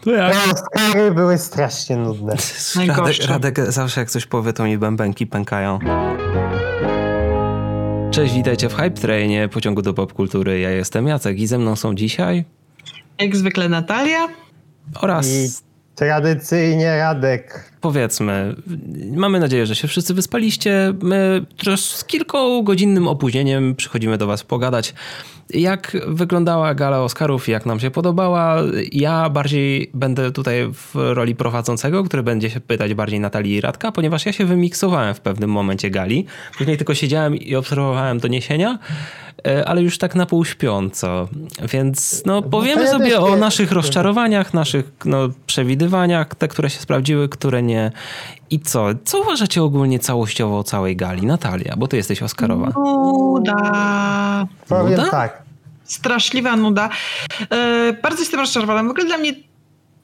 To jak? Te Oscary były strasznie nudne. Radek, Najgorsze. Radek zawsze jak coś powie, to mi bębenki pękają. Cześć, witajcie w Hype Trainie, pociągu do popkultury. Ja jestem Jacek i ze mną są dzisiaj Jak zwykle Natalia. oraz I tradycyjnie Radek. powiedzmy, mamy nadzieję, że się wszyscy wyspaliście. My z kilkugodzinnym opóźnieniem przychodzimy do was pogadać, jak wyglądała gala Oscarów jak nam się podobała. Ja bardziej będę tutaj w roli prowadzącego, który będzie się pytać bardziej Natalii i Radka, ponieważ ja się wymiksowałem w pewnym momencie gali. Później tylko siedziałem i obserwowałem doniesienia, e, ale już tak na pół śpiąco. Więc no, powiemy ja sobie o naszych rozczarowaniach, naszych no, przewidywaniach, te, które się sprawdziły, które nie. I co? Co uważacie ogólnie całościowo o całej gali? Natalia, bo ty jesteś Oscarowa. Nuda. Powiem Nuda? tak. Straszliwa nuda. E, bardzo jestem rozczarowana. W ogóle dla mnie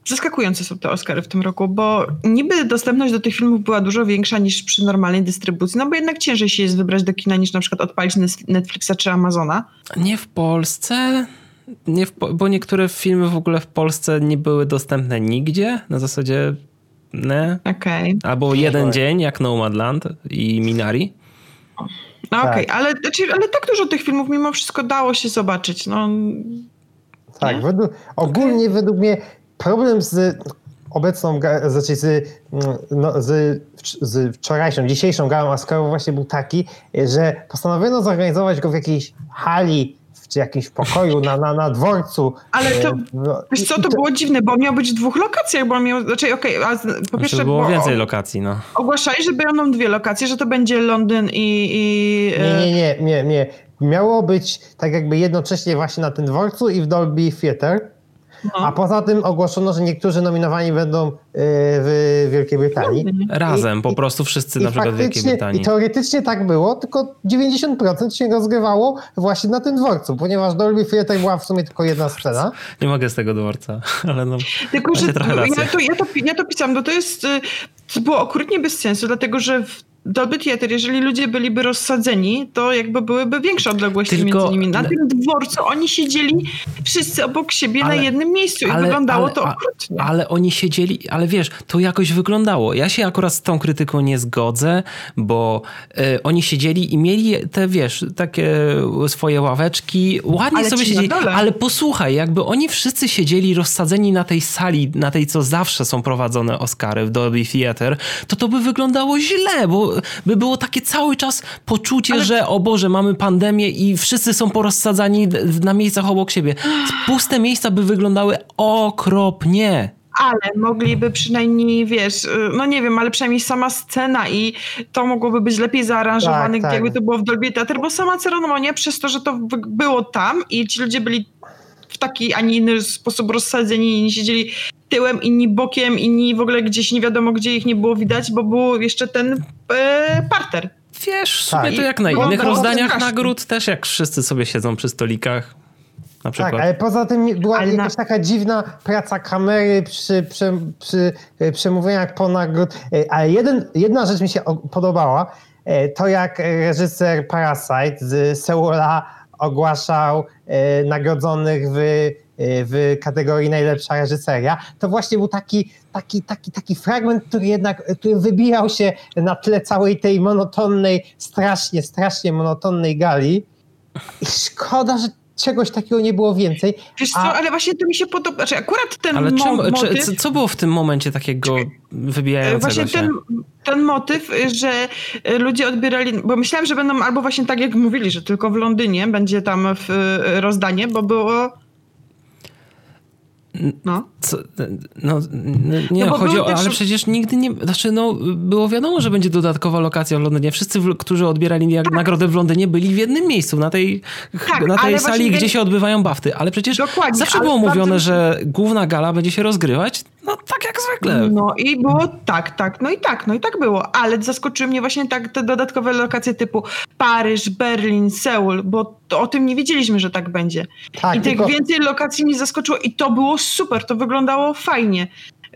zaskakujące są te Oscary w tym roku, bo niby dostępność do tych filmów była dużo większa niż przy normalnej dystrybucji, no bo jednak ciężej się jest wybrać do kina niż na przykład odpalić Netflixa czy Amazona. Nie w Polsce, nie w, bo niektóre filmy w ogóle w Polsce nie były dostępne nigdzie, na zasadzie ne. Okej. Albo jeden dzień, jak Nomadland i Minari. No Tak. okej, ale, znaczy, ale tak dużo tych filmów mimo wszystko dało się zobaczyć. No, Tak, według, ogólnie według mnie problem z obecną, znaczy z, mm, no, z, z wczorajszą, dzisiejszą galą Oscarów właśnie był taki, że postanowiono zorganizować go w jakiejś hali czy jakimś pokoju na, na, na dworcu. Ale to- E, no, Wiesz co, to było dziwne, bo miał być w dwóch lokacjach, bo miał, znaczy okej, a z- po Znaczy, pierwsze było bo więcej lokacji, no. ogłaszali, że będą dwie lokacje, że to będzie Londyn i... i e, Nie, nie, nie, nie, nie. Miało być tak jakby jednocześnie właśnie na tym dworcu i w Dolby Theatre. No. A poza tym ogłoszono, że niektórzy nominowani będą e, w Wielkiej Brytanii. Razem, I- po prostu wszyscy na przykład w Wielkiej Brytanii. I teoretycznie tak było, tylko 90% się rozgrywało właśnie na tym dworcu, ponieważ Dolby Theatre była w sumie tylko jedna scena. Nie mogę z tego dworca, ale no. Tylko, że ja to, ja, to, ja to pisałam, no to jest, y, to było okrutnie bez sensu, dlatego że w Dolby Theatre, jeżeli ludzie byliby rozsadzeni, to jakby byłyby większe odległości Tylko- między nimi. Na tym dworcu oni siedzieli wszyscy obok siebie Ale- na jednym miejscu i wyglądało to a- okrutnie. ale oni siedzieli, ale wiesz, to jakoś wyglądało. Ja się akurat z tą krytyką nie zgodzę, bo e, oni siedzieli i mieli te, wiesz, takie swoje ławeczki, ładnie Ale sobie siedzieli, ale posłuchaj, jakby oni wszyscy siedzieli rozsadzeni na tej sali, na tej, co zawsze są prowadzone Oscary w Dolby Theatre, to to by wyglądało źle, bo by było takie cały czas poczucie, że o Boże, mamy pandemię i wszyscy są porozsadzani na miejscach obok siebie. Puste miejsca by wyglądały okropnie. Ale mogliby przynajmniej, wiesz, y, no nie wiem, ale przynajmniej sama scena i to mogłoby być lepiej zaaranżowane, Tak, tak. jakby to było w Dolby Theatre, bo sama ceremonia przez to, że to było tam i ci ludzie byli w taki, a nie inny sposób rozsadzeni, inni siedzieli tyłem, inni bokiem, inni w ogóle gdzieś nie wiadomo, gdzie ich nie było widać, bo był jeszcze ten e, parter. Wiesz, w sumie Tak. to jak na innych bo- rozdaniach nagród też, jak wszyscy sobie siedzą przy stolikach. Na przykład. Tak, ale poza tym była Ale na- jakaś taka dziwna praca kamery przy, przy, przy e, przemówieniach po nagród. E, Ale jeden, jedna rzecz mi się podobała, e, to jak reżyser Parasite z Seula ogłaszał nagrodzonych w, w kategorii najlepsza reżyseria, to właśnie był taki, taki, taki, taki fragment, który jednak który wybijał się na tle całej tej monotonnej, strasznie, strasznie monotonnej gali. I szkoda, że czegoś takiego nie było więcej. Wiesz co, A- ale właśnie to mi się podoba, znaczy akurat ten Ale mo- czemu, czy, motyw... co- co było w tym momencie takiego wybijającego Właśnie się? ten, ten motyw, y, że y, ludzie odbierali, bo myślałem, że będą albo właśnie tak jak mówili, że tylko w Londynie będzie tam w, y, rozdanie, bo było... No. Co, no, n- nie, No chodzi o, też- ale przecież nigdy nie, znaczy no, było wiadomo, że będzie dodatkowa lokacja w Londynie. Wszyscy, którzy odbierali jak- nagrodę w Londynie, byli w jednym miejscu, na tej, Tak, na tej sali, właśnie gdzie się odbywają bafty. Ale przecież Dokładnie, zawsze ale było mówione, mi- że główna gala będzie się rozgrywać, no tak jak zwykle. No i było tak, tak, no i tak, no i tak było. Ale zaskoczyły mnie właśnie tak te dodatkowe lokacje typu Paryż, Berlin, Seul, bo to, o tym nie wiedzieliśmy, że tak będzie. Tak, I tych tylko- więcej lokacji mnie zaskoczyło i to było super, to wyglądało fajnie.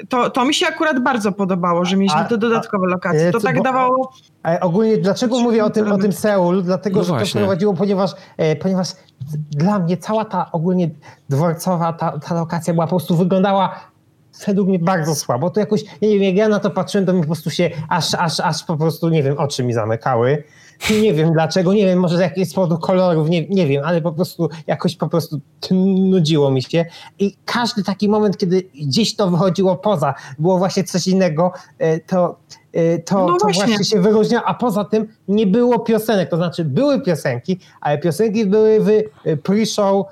To, to mi się akurat bardzo podobało, że mieliśmy A- te dodatkowe a- lokacje. To e, co- tak bo- dawało... Ogólnie dlaczego mówię o tym, o tym Seul? Dlatego, No że właśnie. to prowadziło, ponieważ, e, ponieważ dla mnie cała ta ogólnie dworcowa ta, ta lokacja była po prostu wyglądała według mnie bardzo słabo. To jakoś, nie wiem, jak ja na to patrzyłem, to mi po prostu się aż, aż, aż po prostu, nie wiem, oczy mi zamykały. Nie wiem dlaczego, nie wiem, może z jakiegoś powodu kolorów, nie, nie wiem, ale po prostu jakoś po prostu nudziło mi się. I każdy taki moment, kiedy gdzieś to wychodziło poza, było właśnie coś innego, e, to, e, to, no to właśnie. właśnie się wyróżniało, a poza tym nie było piosenek, to znaczy były piosenki, ale piosenki były w e, pre-show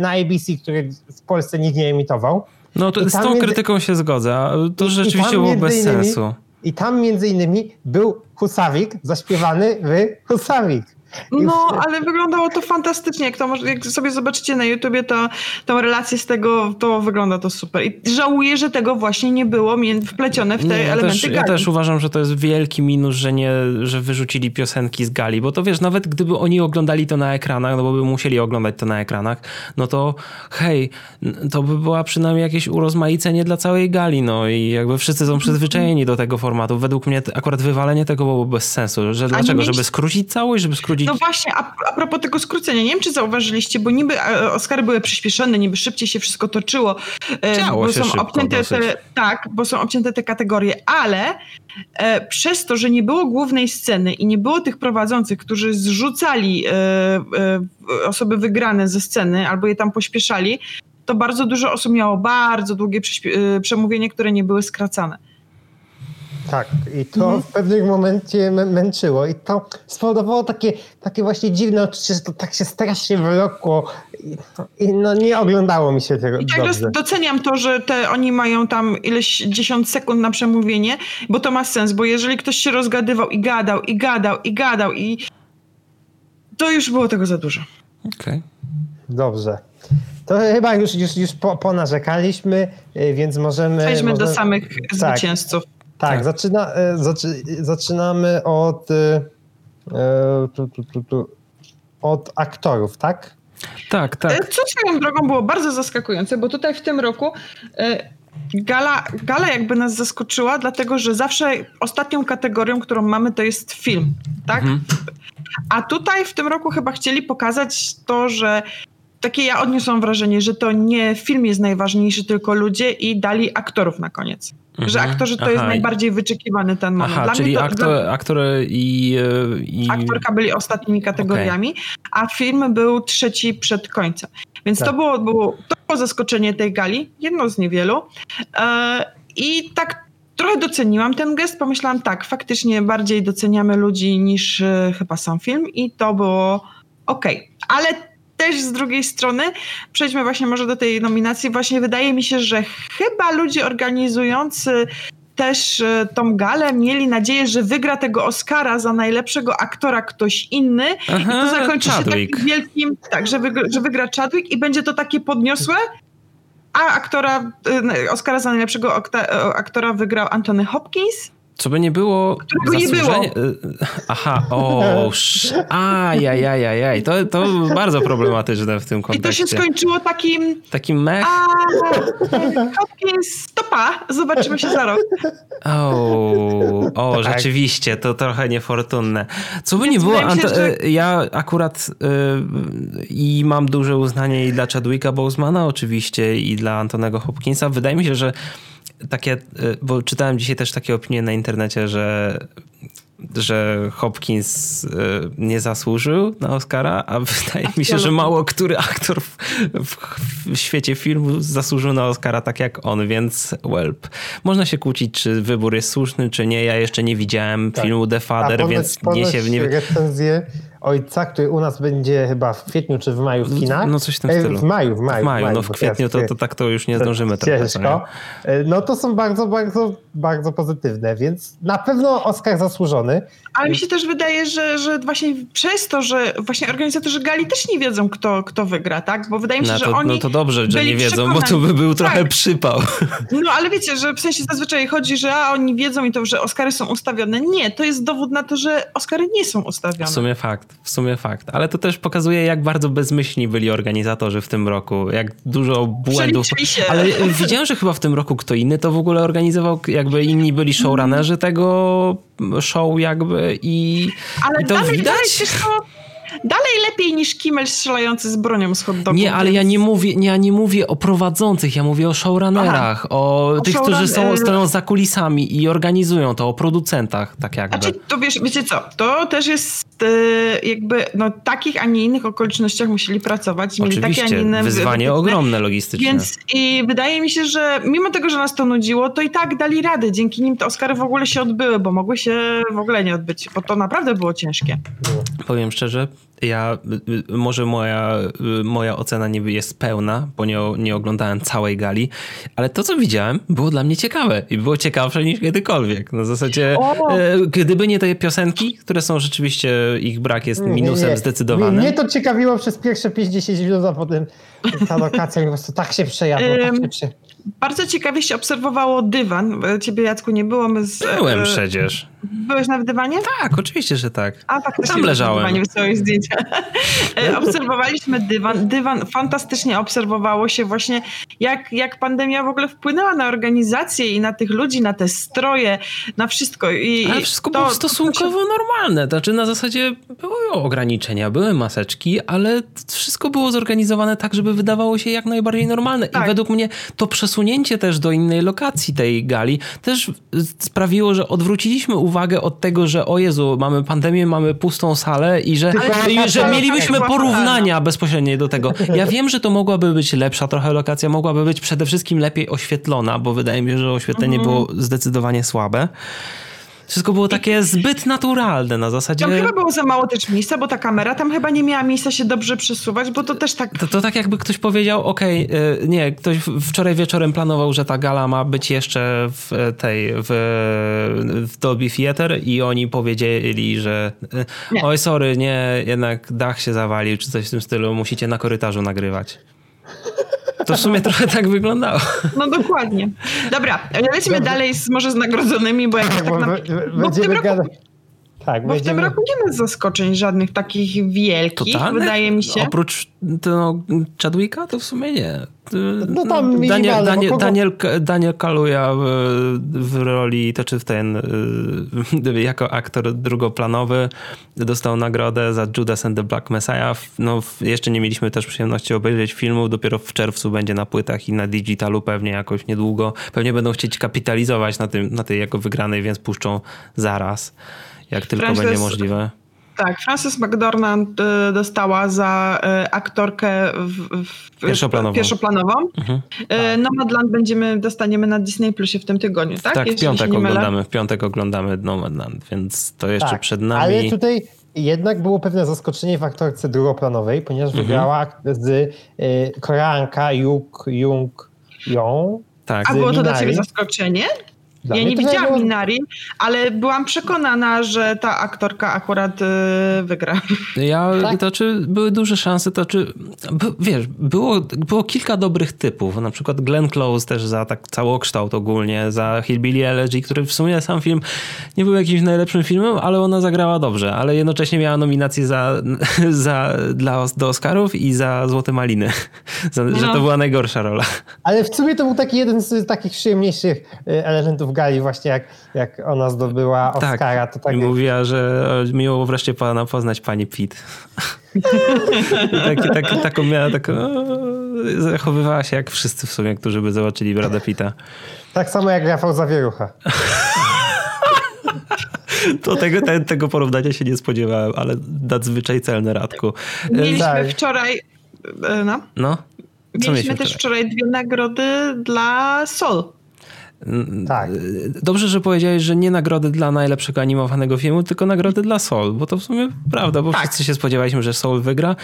na ABC, który w Polsce nikt nie emitował. No to z tą między... krytyką się zgodzę, to i, rzeczywiście i było bez innymi, sensu. I tam między innymi był Husawik zaśpiewany w Husawik. No, ale wyglądało to fantastycznie. Jak, to, jak sobie zobaczycie na YouTubie to, tą relację z tego, to wygląda to super. I żałuję, że tego właśnie nie było wplecione w te nie, elementy też. Ja też uważam, że to jest wielki minus, że, nie, że wyrzucili piosenki z gali, bo to wiesz, nawet gdyby oni oglądali to na ekranach, no bo by musieli oglądać to na ekranach, no to hej, to by była przynajmniej jakieś urozmaicenie dla całej gali, no i jakby wszyscy są przyzwyczajeni do tego formatu. Według mnie akurat wywalenie tego było bez sensu. Że dlaczego? Żeby skrócić całość, żeby skrócić no właśnie, a, a propos tego skrócenia, nie wiem, czy zauważyliście, bo niby e, Oscary były przyspieszone, niby szybciej się wszystko toczyło. E, Działo bo się są obcięte te, Tak, bo są obcięte te kategorie, ale e, przez to, że nie było głównej sceny i nie było tych prowadzących, którzy zrzucali e, e, osoby wygrane ze sceny albo je tam pośpieszali, to bardzo dużo osób miało bardzo długie e, przemówienie, które nie były skracane. Tak, i to mhm. w pewnym momencie męczyło i to spowodowało takie, takie właśnie dziwne odczucie, że to tak się strasznie wylokło i, i no nie oglądało mi się tego I tak dobrze. doceniam to, że te, oni mają tam ileś dziesiąt sekund na przemówienie, bo to ma sens, bo jeżeli ktoś się rozgadywał i gadał, i gadał, i gadał i to już było tego za dużo. Okej. Okay. Dobrze. To chyba już, już, już po, ponarzekaliśmy, y, więc możemy... Przejdźmy możemy, do samych tak. zwycięzców. Tak, tak. Zaczyna, e, zaczy, zaczynamy od, e, e, tu, tu, tu, od aktorów, tak? Tak, tak. Co swoją drogą było bardzo zaskakujące, bo tutaj w tym roku gala, gala jakby nas zaskoczyła, dlatego że zawsze ostatnią kategorią, którą mamy, to jest film, tak? Mhm. A tutaj w tym roku chyba chcieli pokazać to, że takie ja odniosłam wrażenie, że to nie film jest najważniejszy, tylko ludzie i dali aktorów na koniec. Mhm. Że aktorzy to Aha. jest najbardziej wyczekiwany ten moment. Aha, Dla czyli to, aktor, aktor i, i... Aktorka byli ostatnimi kategoriami, okay. a film był trzeci przed końcem. Więc tak. to, było, było, to było zaskoczenie tej gali, jedno z niewielu. E, I tak trochę doceniłam ten gest, pomyślałam tak, faktycznie bardziej doceniamy ludzi niż e, chyba sam film i to było okej. Okay. Ale też z drugiej strony, przejdźmy właśnie może do tej nominacji, właśnie wydaje mi się, że chyba ludzie organizujący też e, tą galę mieli nadzieję, że wygra tego Oscara za najlepszego aktora ktoś inny. Aha, i to zakończy Chadwick. się takim wielkim, tak, że wygra, że wygra Chadwick i będzie to takie podniosłe, a aktora, e, Oscara za najlepszego aktora wygrał Anthony Hopkins, co by nie było... Którego nie było. Y, aha, o, ajajajajaj. To, to bardzo problematyczne w tym kontekście. I to się skończyło takim... Takim mech? A, Hopkins, stopa, zobaczymy się za rok. O, o tak. rzeczywiście, to trochę niefortunne. Co by nie było, się, że... Y, ja akurat y, i mam duże uznanie i dla Chadwicka Bosemana oczywiście i dla Antonego Hopkinsa. Wydaje mi się, że takie, y, bo czytałem dzisiaj też takie opinie na internecie, że że Hopkins y, nie zasłużył na Oscara, a wydaje mi się, że mało który aktor w, w, w, świecie filmu zasłużył na Oscara tak jak on, więc welp. Można się kłócić, czy wybór jest słuszny, czy nie. Ja jeszcze nie widziałem tak. filmu The Father, ponoć, więc nie się... Nie... recenzję Ojca, który u nas będzie chyba w kwietniu czy w maju w kinach. No coś w tym stylu. W maju, w maju. W maju, no w kwietniu to, to tak to już nie zdążymy. Ciężko. Trochę, no to są bardzo, bardzo, bardzo pozytywne, więc na pewno Oscar zasłużony. Ale mi się też wydaje, że, że właśnie przez to, że właśnie organizatorzy gali też nie wiedzą, kto, kto wygra, tak? Bo wydaje mi się, no to, że oni. No to dobrze, że nie wiedzą, bo to by był trochę tak. przypał. No ale wiecie, że w sensie zazwyczaj chodzi, że a, oni wiedzą i to, że Oscary są ustawione. Nie, to jest dowód na to, że Oscary nie są ustawione. W sumie fakt, w sumie fakt. Ale to też pokazuje, jak bardzo bezmyślni byli organizatorzy w tym roku. Jak dużo błędów. Ale widziałem, że chyba w tym roku kto inny to w ogóle organizował, jakby inni byli showrunnerzy tego show jakby i, Ale i to dalej, widać. Dalej, dalej lepiej niż Kimmel strzelający z bronią z hot. Nie, ale więc... ja nie mówię, nie, ja nie mówię o prowadzących, ja mówię o showrunnerach, o, O tych, showrun- którzy są, stoją za kulisami i organizują to, o producentach, tak jakby. Znaczy, to wiesz, wiecie co, to też jest e, jakby, no takich, a nie innych okolicznościach musieli pracować. Mieli takie, a Oczywiście, nie inne wyzwanie ogromne logistyczne. Więc i wydaje mi się, że mimo tego, że nas to nudziło, to i tak dali radę. Dzięki nim te Oscary w ogóle się odbyły, bo mogły się w ogóle nie odbyć, bo to naprawdę było ciężkie. Powiem szczerze, ja, y, y, może moja, y, moja ocena nie jest pełna, bo nie, nie oglądałem całej gali, ale to, co widziałem, było dla mnie ciekawe i było ciekawsze niż kiedykolwiek. Na zasadzie, O! e, gdyby nie te piosenki, które są rzeczywiście, ich brak jest minusem Nie, nie. zdecydowanym. Mnie to ciekawiło przez pierwsze 50 minut, a potem ta lokacja mi po prostu tak się przejadła. Tak się prze... Bardzo ciekawie się obserwowało dywan. E, Ciebie, Jacku, nie było. My z, Byłem e, przecież. Byłeś na dywanie? Tak, oczywiście, że tak. A tak, Tam leżałem. Nie wysyłałeś zdjęcia. E, Obserwowaliśmy dywan. Dywan fantastycznie obserwowało się właśnie, jak, jak pandemia w ogóle wpłynęła na organizację i na tych ludzi, na te stroje, na wszystko. I Ale wszystko to- było to stosunkowo normalne. Znaczy na zasadzie były ograniczenia, były maseczki, ale wszystko było zorganizowane tak, żeby wydawało się jak najbardziej normalne. I Tak. według mnie to przesunięcie też do innej lokacji tej gali też sprawiło, że odwróciliśmy uwagę od tego, że o Jezu, mamy pandemię, mamy pustą salę i że, i że mielibyśmy była porównania bezpośrednie do tego. Ja wiem, że to mogłaby być lepsza trochę lokacja, mogłaby być przede wszystkim lepiej oświetlona, bo wydaje mi się, że oświetlenie Mhm. było zdecydowanie słabe. Wszystko było takie zbyt naturalne na zasadzie. Tam chyba było za mało też miejsca, bo ta kamera tam chyba nie miała miejsca się dobrze przesuwać, bo to też tak To, to tak jakby ktoś powiedział, okej, y, nie, ktoś wczoraj wieczorem planował, że ta gala ma być jeszcze w e, tej, w, w Dolby Theater i oni powiedzieli, że y, Nie. oj sorry, nie, jednak dach się zawalił, czy coś w tym stylu, musicie na korytarzu nagrywać. To w sumie trochę tak wyglądało. No dokładnie. Dobra, lecimy dalej z, może z nagrodzonymi, bo jak tak na... be- bo w tym roku. Tak, bo w tym będziemy... roku nie ma zaskoczeń żadnych takich wielkich, Totalne? wydaje mi się. Oprócz no, Chadwicka to w sumie nie. No tam Daniel, Daniel, kogo- Daniel, Daniel Kaluja w, w roli, to czy w ten, y, jako aktor drugoplanowy dostał nagrodę za Judas and the Black Messiah. No, jeszcze nie mieliśmy też przyjemności obejrzeć filmu, dopiero w czerwcu będzie na płytach i na digitalu pewnie jakoś niedługo. Pewnie będą chcieć kapitalizować na, tym, na tej jako wygranej, więc puszczą zaraz, jak tylko Frances- będzie możliwe. Tak, Frances McDormand y, dostała za y, aktorkę w, w, Pierwszoplanową. pierwszoplanową. Mhm. Y, Nomadland będziemy, dostaniemy na Disney Plusie w tym tygodniu, tak? Tak, w Jeśli piątek oglądamy, w piątek oglądamy Nomadland, więc to jeszcze Tak, przed nami. Ale tutaj jednak było pewne zaskoczenie w aktorce drugoplanowej, ponieważ Mhm. wygrała z y, Koreanka Juk Jung Yong. Tak. A było to dla Minari. ciebie zaskoczenie? Dla ja nie widziałam było- Minari, ale byłam przekonana, że ta aktorka akurat y, wygra. Ja, Tak? to czy były duże szanse, to czy, wiesz, było, było kilka dobrych typów, na przykład Glenn Close też za tak całokształt ogólnie, za Hillbilly Elegy, który w sumie sam film nie był jakimś najlepszym filmem, ale ona zagrała dobrze, ale jednocześnie miała nominację za, za, dla, do Oscarów i za Złote Maliny, za, że No. to była najgorsza rola. Ale w sumie to był taki jeden z takich przyjemniejszych y, elementów gali, właśnie jak, jak ona zdobyła Oscara. To tak I mówiła, że o, miło wreszcie pana poznać pani Pitt. I taki, tak, taką miała taką, o, zachowywała się jak wszyscy w sumie, którzy by zobaczyli Brada Pitta. tak samo jak Rafał Zawierucha. To tego, te, tego porównania się nie spodziewałem, ale nadzwyczaj celne, Radku. E, Mieliśmy tak. wczoraj, y, no, No, co mieliśmy też wczoraj dwie nagrody dla Sol. Tak. Dobrze, że powiedziałeś, że nie nagrody dla najlepszego animowanego filmu, tylko nagrody dla Soul, bo to w sumie prawda, bo Tak. wszyscy się spodziewaliśmy, że Soul wygra.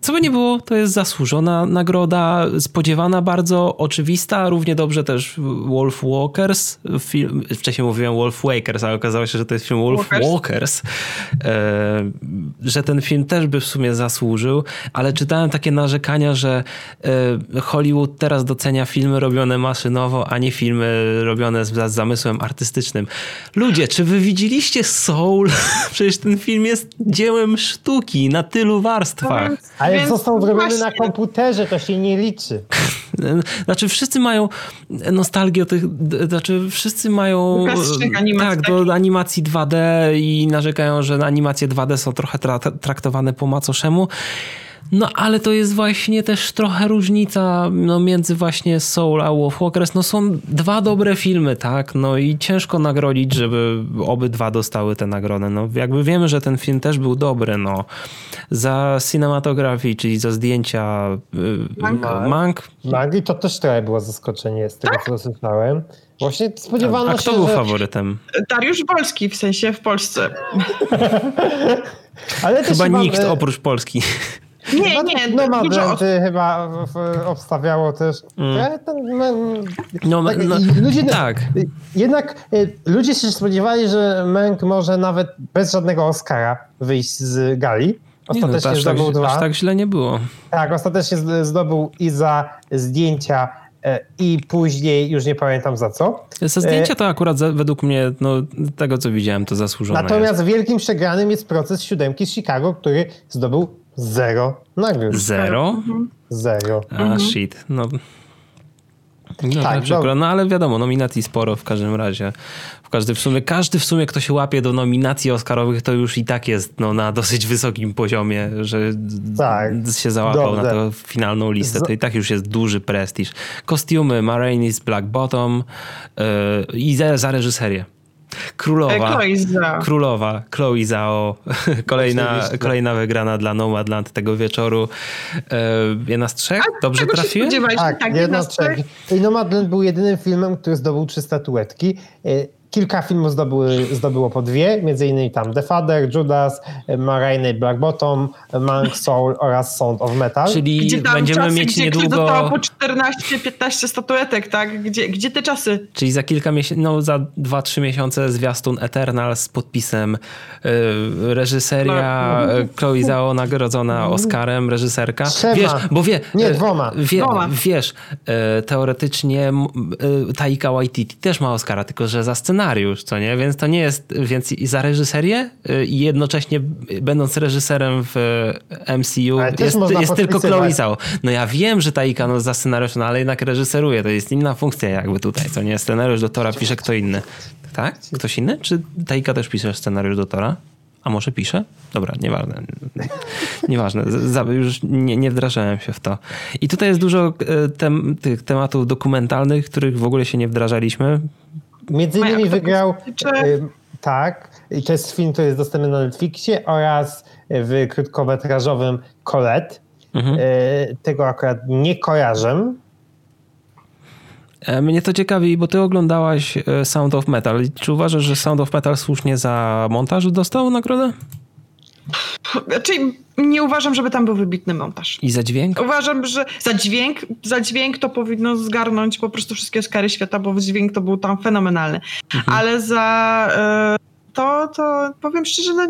Co by nie było, to jest zasłużona nagroda, spodziewana bardzo, oczywista, równie dobrze też Wolf Walkers, film, wcześniej mówiłem Wolf Wakers, ale okazało się, że to jest film Wolf Walkers. Walkers, e, że ten film też by w sumie zasłużył, ale czytałem takie narzekania, że e, Hollywood teraz docenia filmy robione maszynowo, a nie filmy robione z, z zamysłem artystycznym. Ludzie, czy wy widzieliście Soul? Przecież ten film jest dziełem sztuki na tylu warstwach. Ale Więc został zrobiony właśnie. na komputerze, to się nie liczy. Znaczy wszyscy mają nostalgię o tych, znaczy wszyscy mają tak, do animacji 2D i narzekają, że animacje 2D są trochę tra- traktowane po macoszemu. No ale to jest właśnie też trochę różnica no, między właśnie Soul a Wolfwalkers. No są dwa dobre filmy, tak? No i ciężko nagrodzić, żeby obydwa dostały tę nagrodę. No jakby wiemy, że ten film też był dobry, no. Za cinematografię, czyli za zdjęcia y, Mank. Mank Magii to też trochę było zaskoczenie z tego, co słyszałem. Właśnie spodziewano A kto się, był że... faworytem? Dariusz Wolski, w sensie w Polsce. Ale Chyba nikt oprócz Polski. Nie, chyba nie, No dużo ma osób. chyba w, w, obstawiało też. E, ten, men- No, tak, no, ludzie, tak. Jednak e, ludzie się spodziewali, że Męk może nawet bez żadnego Oscara wyjść z gali. Nie, no, Ostatecznie to aż, tak, zdobył dwa. aż tak źle nie było. Tak, ostatecznie zdobył i za zdjęcia, e, i później już nie pamiętam za co. Za zdjęcia to akurat za, według mnie, no, tego co widziałem, to zasłużone Natomiast jest. wielkim przegranym jest proces siódemki z Chicago, który zdobył zero nagród. Zero? Zero. A, shit. No, no Tak, tak, przykro. dobra. No ale wiadomo, nominacji sporo w każdym razie. W każdy w sumie, każdy w sumie, kto się łapie do nominacji Oscarowych, to już i tak jest no, na dosyć wysokim poziomie, że Tak. się załapał Dobrze. na tę finalną listę. To i tak już jest duży prestiż. Kostiumy, Marainis, Black Bottom yy, i za, za reżyserię. Królowa. E, Chloe Zhao. Królowa, Chloe Zhao, kolejna, Oczywiście. kolejna wygrana dla Nomadland tego wieczoru. E, jedna z trzech? Dobrze trafiłem? Tak, Tak, jedna jedna z trzech. trzech. I Nomadland był jedynym filmem, który zdobył trzy statuetki. Kilka filmów zdobyły, zdobyło po dwie, między innymi tam The Father, Judas, Marine, Black Bottom, Monk Soul oraz Sound of Metal. Czyli Gdzie tam będziemy czasy, mieć gdzie niedługo... dostało po 14-15 statuetek, tak? Gdzie, gdzie te czasy? Czyli za kilka miesięcy, no za 2-3 miesiące zwiastun Eternal z podpisem y, reżyseria No. Chloe Zhao nagrodzona Oscarem, reżyserka. Trzema. Wiesz, bo wie... Nie, y, dwoma. Wie, Dwoma. Wiesz, y, teoretycznie y, Taika Waititi też ma Oscara, tylko że za scenariusz, co nie? Więc to nie jest, więc i za reżyserię y, i jednocześnie będąc reżyserem w y, MCU jest, jest tylko. Chloe Zhao. No ja wiem, że Taika no, za scenariusz, no ale jednak reżyseruje, to jest inna funkcja jakby tutaj, co nie? Scenariusz do Tora pisze kto inny. Tak? Ktoś inny? Czy Taika też pisze scenariusz do Tora? A może pisze? Dobra, nieważne. Nieważne. Za- Już nie, nie wdrażałem się w to. I tutaj jest dużo e, tem, tych tematów dokumentalnych, których w ogóle się nie wdrażaliśmy. Między innymi wygrał, Czy- y, tak, i to jest film, który jest dostępny na Netflixie oraz w krótkometrażowym Colette. Mhm. Y, Tego akurat nie kojarzę. E, Mnie to ciekawi, bo ty oglądałaś e, Sound of Metal. Czy uważasz, że Sound of Metal słusznie za montaż dostał nagrodę? Czyli nie uważam, żeby tam był wybitny montaż. I za dźwięk? Uważam, że za dźwięk, za dźwięk to powinno zgarnąć po prostu wszystkie Oscary świata, bo dźwięk to był tam fenomenalny. Ale za e, to, to powiem szczerze, no,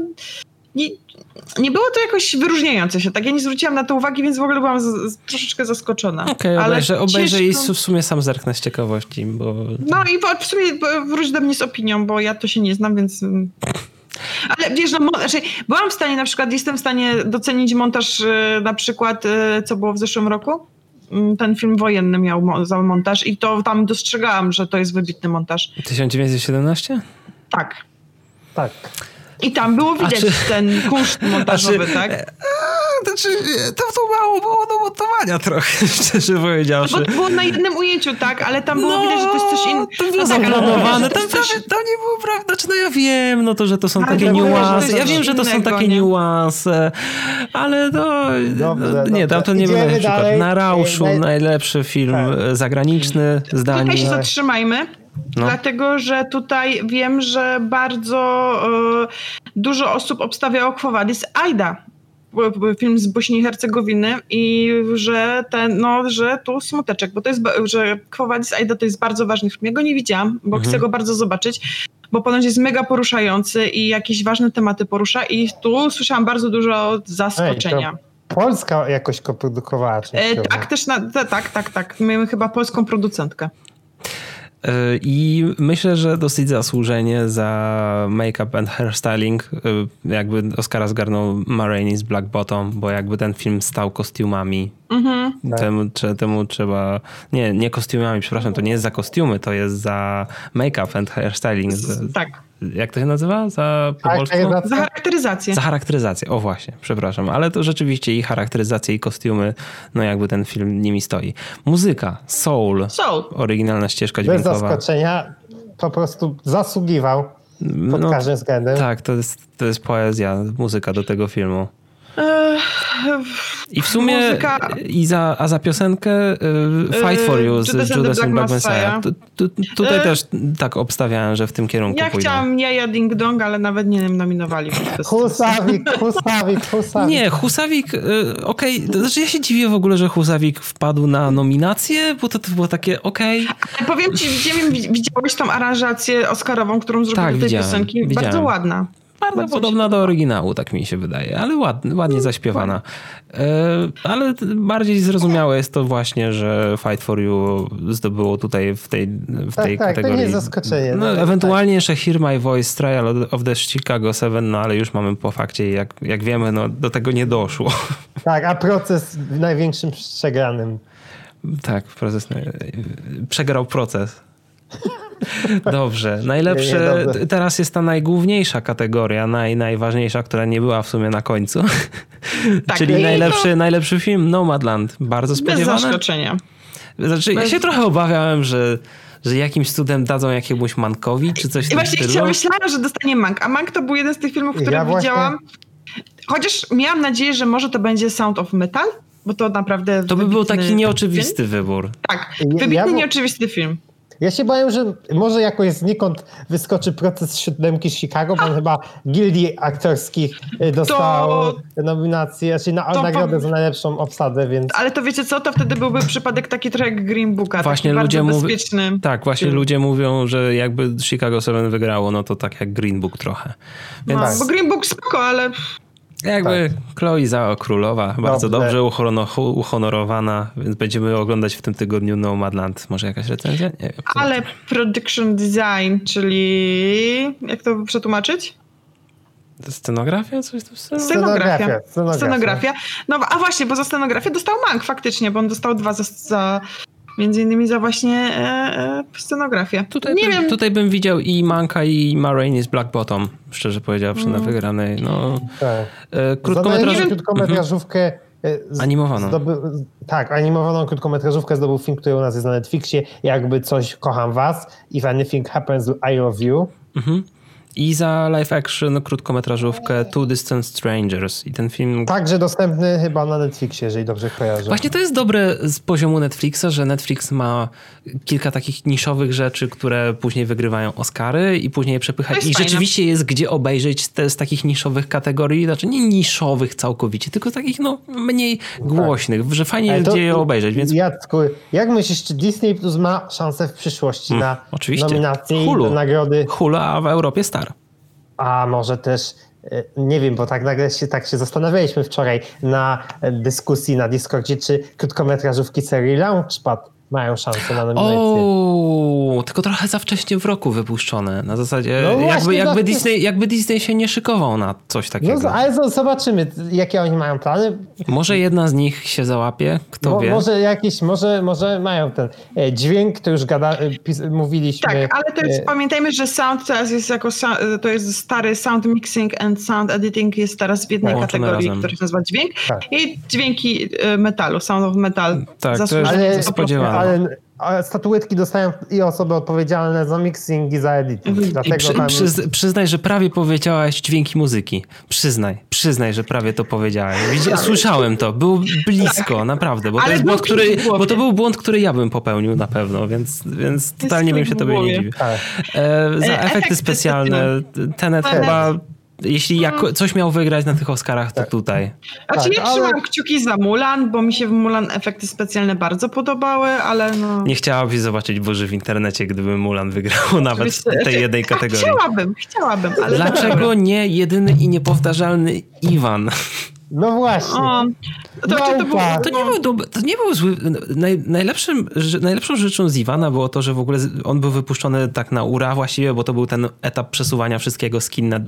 nie, nie było to jakoś wyróżniające się. Tak, ja nie zwróciłam na to uwagi, więc w ogóle byłam z, z, troszeczkę zaskoczona. Okej, Ale obejrzę, obejrzę i ciężko- w sumie sam zerknę z ciekawości, bo... No i w- w sumie wróć do mnie z opinią, bo ja to się nie znam, więc... Ale wiesz, no, znaczy, byłam w stanie na przykład, jestem w stanie docenić montaż e, na przykład, e, co było w zeszłym roku. Mm, Ten film wojenny miał za montaż i to tam dostrzegałam, że to jest wybitny montaż. 1917? Tak. Tak. I tam było widać czy- ten kunszt montażowy, Znaczy, tak? Znaczy, to, to mało było do montowania trochę, szczerze powiedziawszy. Bo to było na jednym ujęciu, tak? Ale tam było widać, że to jest coś innego. No, To było no tak, zaplanowane. Tam, prawie, coś- tam nie było prawda. Znaczy, no ja wiem, no to, że to są Ale takie to niuanse. Ja wiem, że to są innego, takie nie? niuanse, ale. Dobrze, no, nie, tam to nie będę Idziemy przykład. Na Rauszu Naj- najlepszy film Tak. zagraniczny z Tutaj się zatrzymajmy, No. dlatego że tutaj wiem, że bardzo e, dużo osób obstawiało Quo Vadis Aida, film z Bośni i Hercegowiny i że ten, no, że tu smuteczek, bo to jest, że Quo Vadis Aida to jest bardzo ważny film. Ja go nie widziałam, bo Mhm. chcę go bardzo zobaczyć, bo ponoć jest mega poruszający i jakieś ważne tematy porusza i tu słyszałam bardzo dużo zaskoczenia. Polska jakoś koprodukowała E, tak, też na, tak, tak, tak. Mamy chyba polską producentkę. I myślę, że dosyć zasłużenie za make-up and hairstyling jakby Oscara zgarnął Marini z Black Bottom, bo jakby ten film stał kostiumami. Mhm. Temu, temu trzeba... Nie, nie kostiumami, przepraszam, to nie jest za kostiumy, to jest za make-up and hairstyling. Tak jak to się nazywa? Za, po Za charakteryzację. Za charakteryzację, o właśnie, przepraszam. Ale to rzeczywiście i charakteryzacja, i kostiumy, no jakby ten film nimi stoi. Muzyka, soul, soul. oryginalna ścieżka dźwiękowa. Bez zaskoczenia, po prostu zasługiwał pod no, każdym względem. Tak, to jest, to jest poezja, muzyka do tego filmu. I w sumie Muzyka... i za, a za piosenkę Fight For You z Judas, Judas and Black Messiah. Tu, tu, tutaj e... też tak obstawiałem, że w tym kierunku Ja pójdą. chciałam Jaja Ding Dong, ale nawet nie nominowali. Husawik, Husawik, Husawik. Nie, Husawik, okej, okay. znaczy ja się dziwię w ogóle, że Husawik wpadł na nominację, bo to, to było takie okej. Okay. Powiem ci, widziałeś tą aranżację oscarową, którą zrobił tak, do tej widziałem, piosenki? Widziałem. Bardzo ładna. Bardzo podobna do oryginału, tak mi się wydaje, ale ładnie, ładnie zaśpiewana. E, ale bardziej zrozumiałe jest to właśnie, że Fight for You zdobyło tutaj w tej, w tak, tej tak, kategorii. To nie jest zaskoczenie. No, no ewentualnie tak. jeszcze Hear My Voice, Trial of the Chicago 7, no ale już mamy po fakcie jak, jak wiemy, no, do tego nie doszło. Tak, a proces największym przegranym. Tak, proces, przegrał proces. Dobrze. Najlepsze, nie, nie, teraz jest ta najgłówniejsza kategoria, naj, najważniejsza, która nie była w sumie na końcu. Tak, Czyli najlepszy, najlepszy film Nomadland. Bardzo spodziewany. Bez zaskoczenia. Znaczy, Bez... ja się trochę obawiałem, że że jakimś cudem dadzą jakiemuś Mankowi, czy coś I właśnie stylu. myślałam, że dostanie Mank, a Mank to był jeden z tych filmów, które ja widziałam. Chociaż miałam nadzieję, że może to będzie Sound of Metal, bo to naprawdę... To by był taki nieoczywisty film. wybór. Tak, wybitny, ja, nieoczywisty film. Ja się bałem, że może jakoś znikąd wyskoczy proces siódemki z Chicago, bo chyba gildii aktorskich y, dostał to, nominację, czyli na, nagrodę za najlepszą obsadę, więc... Ale to wiecie co, to wtedy byłby przypadek taki trochę jak Green Booka, właśnie taki ludzie bardzo bezpieczny. Tak, właśnie film. ludzie mówią, że jakby Chicago 7 wygrało, no to tak jak Green Book trochę. Więc... No, bo Green Book spoko, ale... Jakby tak. Chloe Zhao królowa, bardzo dobrze, dobrze uhonorowana, więc będziemy oglądać w tym tygodniu Nomadland. Może jakaś recenzja? Nie wiem. Ale production design, czyli jak to przetłumaczyć? Scenografia? Coś to scenografia. Scenografia. Scenografia. No a właśnie, bo za scenografię dostał Mank faktycznie, bo on dostał dwa za, za Między innymi za właśnie e, e, scenografię. Tutaj, nie bym, wiem. tutaj bym widział i Manka i Ma z Black Bottom, szczerze powiedziawszy, mm. na wygranej. No, tak. e, krótkometraż... krótkometrażówkę mhm. Animowaną. Zdoby... tak, animowaną krótkometrażówkę zdobył film, który u nas jest na Netflixie. Jakby coś, kocham was. If anything happens, I love you. Mhm i za live action krótkometrażówkę Two Distant Strangers i ten film... Także dostępny chyba na Netflixie, jeżeli dobrze kojarzę. Właśnie to jest dobre z poziomu Netflixa, że Netflix ma kilka takich niszowych rzeczy, które później wygrywają Oscary i później je przepycha. I fajne. rzeczywiście jest gdzie obejrzeć te z takich niszowych kategorii, znaczy nie niszowych całkowicie, tylko takich no mniej głośnych, tak. że fajnie jest gdzie je obejrzeć. Więc... Jacku, jak myślisz, czy Disney Plus ma szansę w przyszłości hmm, na oczywiście. nominacje Hulu. i nagrody? Hulu, a w Europie start a może też e, nie wiem, bo tak nagle się, tak się zastanawialiśmy wczoraj na dyskusji na Discordzie, czy krótkometrażówki serii Launchpad mają szansę na nominację. O, tylko trochę za wcześnie w roku wypuszczone. Na zasadzie, no jakby, jakby, Disney, jakby Disney się nie szykował na coś takiego. No, ale zobaczymy, jakie oni mają plany. Może jedna z nich się załapie, kto Mo, wie. Może jakiś, może, może mają ten e, dźwięk, to już gada, e, pis, mówiliśmy. Tak, ale to jest, e... pamiętajmy, że sound teraz jest jako, to jest stary sound mixing and sound editing jest teraz w jednej Połączone kategorii, razem. która się nazywa dźwięk tak. i dźwięki metalu, sound of metal. Tak, to jest spodziewane ale statuetki dostają i osoby odpowiedzialne za mixing i za editing. Mhm. Dlatego przy, tam... przyz, przyznaj, że prawie powiedziałaś dźwięki muzyki. Przyznaj, przyznaj, że prawie to powiedziałeś. Widzi, słyszałem to, był blisko, tak. naprawdę, bo to, jest błąd, który, bo to był błąd, który ja bym popełnił na pewno, więc, więc totalnie bym się tobie nie dziwił. Tak. E, za e, efekty specjalne, Tenet chyba jeśli jak mm. coś miał wygrać na tych Oscarach, to tak. tutaj. Znaczy tak, ja ale... trzymam kciuki za Mulan, bo mi się w Mulan efekty specjalne bardzo podobały, ale no... Nie chciałabyś zobaczyć Boży w internecie, gdyby Mulan wygrał nawet w tej jednej kategorii. Chciałabym, chciałabym, ale... Dlaczego nie jedyny i niepowtarzalny Iwan? No właśnie. O, to, to, tak. To nie był, to nie był zły. Naj, najlepszym, że- najlepszą rzeczą z Iwana było to, że w ogóle on był wypuszczony tak na ura właściwie, bo to był ten etap przesuwania wszystkiego skin na,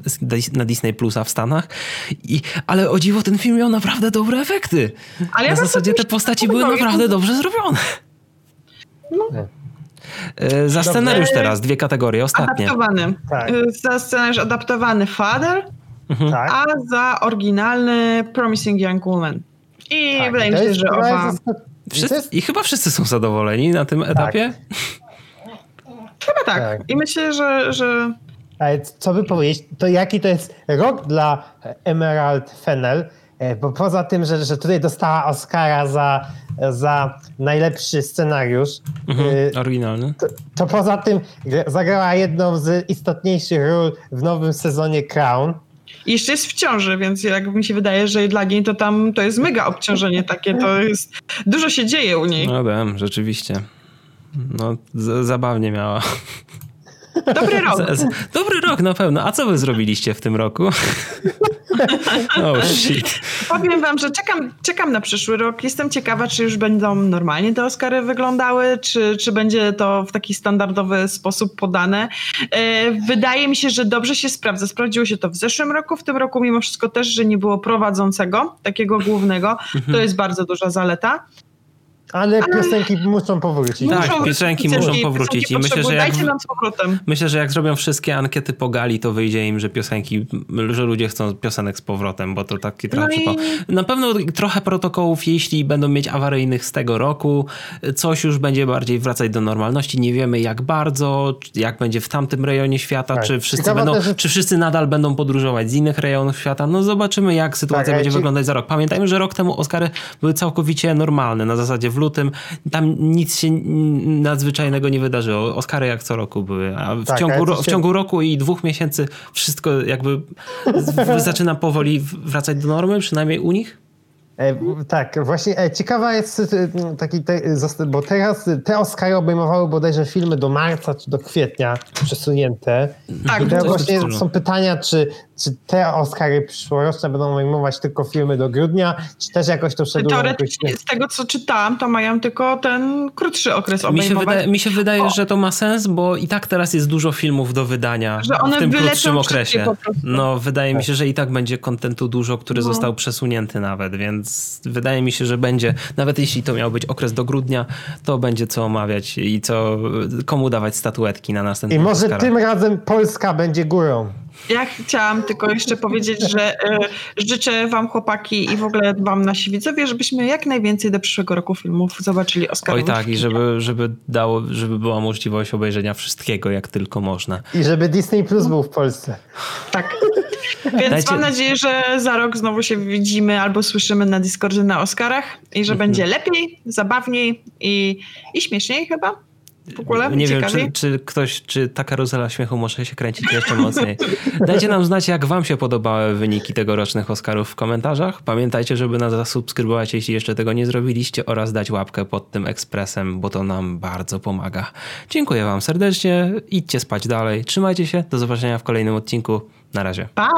na Disney Plusa w Stanach. I, ale o dziwo, ten film miał naprawdę dobre efekty. Ale ja na wam zasadzie te postaci były naprawdę dobrze zrobione. No. E, Za scenariusz teraz, dwie kategorie, ostatnie. Adaptowany. Tak. Y, Za scenariusz adaptowany Father, Tak. a za oryginalny Promising Young Woman. I tak. wydaje mi się, że oba... Wszyscy, jest- I chyba wszyscy są zadowoleni na tym etapie. Chyba tak. tak. I myślę, że, że Ale co by powiedzieć, to jaki to jest rok dla Emerald Fennel, e, bo poza tym, że, że tutaj dostała Oscara za, za najlepszy scenariusz, Mhm, e, oryginalny. to, to poza tym gra- zagrała jedną z istotniejszych ról w nowym sezonie Crown. Jeszcze jest w ciąży, więc jak mi się wydaje, że dla niej to tam to jest mega obciążenie takie, to jest... Dużo się dzieje u niej. No wiem, rzeczywiście. No, zabawnie miała. Dobry rok. Dobry rok na pewno. A co wy zrobiliście w tym roku? oh shit. Powiem wam, że czekam, czekam na przyszły rok. Jestem ciekawa, czy już będą normalnie te Oscary wyglądały, czy, czy będzie to w taki standardowy sposób podane. E, Wydaje mi się, że dobrze się sprawdza. Sprawdziło się to w zeszłym roku, w tym roku mimo wszystko też, że nie było prowadzącego, takiego głównego. To jest bardzo duża zaleta. Ale piosenki muszą powrócić. Tak, Muszą piosenki muszą piosenki powrócić i myślę, że jak. Myślę, że jak zrobią wszystkie ankiety po gali, to wyjdzie im, że piosenki, że ludzie chcą piosenek z powrotem, bo to taki trochę No i- przypa- Na pewno trochę protokołów, jeśli będą mieć awaryjnych z tego roku, coś już będzie bardziej wracać do normalności. Nie wiemy jak bardzo, jak będzie w tamtym rejonie świata, Tak. czy wszyscy będą, też czy wszyscy nadal będą podróżować z innych rejonów świata. No zobaczymy, jak sytuacja Tak, ale będzie ci- wyglądać za rok. Pamiętajmy, że rok temu Oscary były całkowicie normalne. Na zasadzie w lutym tam nic się nadzwyczajnego nie wydarzyło. Oscary jak co roku były. A w, Tak, ciągu, ro- w ciągu roku i dwóch miesięcy wszystko jakby zaczyna powoli wracać do normy, przynajmniej u nich. E, tak, właśnie e, ciekawa jest e, taki, te, bo teraz te Oscary obejmowały bodajże filmy do marca czy do kwietnia przesunięte. Tak, I teraz właśnie są pytania, czy, czy te Oscary przyszłoroczne będą obejmować tylko filmy do grudnia, czy też jakoś to przedłużą jakoś... Teoretycznie z tego, co czytałam, to mają tylko ten krótszy okres Mi się, obejmować. wydaje, mi się wydaje, że to ma sens, bo i tak teraz jest dużo filmów do wydania Że one w tym krótszym okresie. No, wydaje mi się, że i tak będzie kontentu dużo, który No. został przesunięty nawet, więc wydaje mi się, że będzie, nawet jeśli to miał być okres do grudnia, to będzie co omawiać i co, komu dawać statuetki na I następny może tym razem Polska będzie górą. Ja chciałam tylko jeszcze powiedzieć, że e, życzę wam chłopaki i w ogóle wam nasi widzowie, żebyśmy jak najwięcej do przyszłego roku filmów zobaczyli Oj Oscarowych. tak, i żeby, żeby dało, żeby była możliwość obejrzenia wszystkiego, jak tylko można. I żeby Disney Plus był w Polsce. Tak. Więc Dajcie- mam nadzieję, że za rok znowu się widzimy albo słyszymy na Discordzie na Oscarach i że będzie lepiej, zabawniej i, i śmieszniej chyba. W ogóle Nie wiem, czy, czy ktoś, czy ta karuzela śmiechu może się kręcić jeszcze mocniej. Dajcie nam znać, jak wam się podobały wyniki tegorocznych Oscarów w komentarzach. Pamiętajcie, żeby nas zasubskrybować, jeśli jeszcze tego nie zrobiliście oraz dać łapkę pod tym ekspresem, bo to nam bardzo pomaga. Dziękuję wam serdecznie, idźcie spać dalej, trzymajcie się, do zobaczenia w kolejnym odcinku. Na razie. Pa!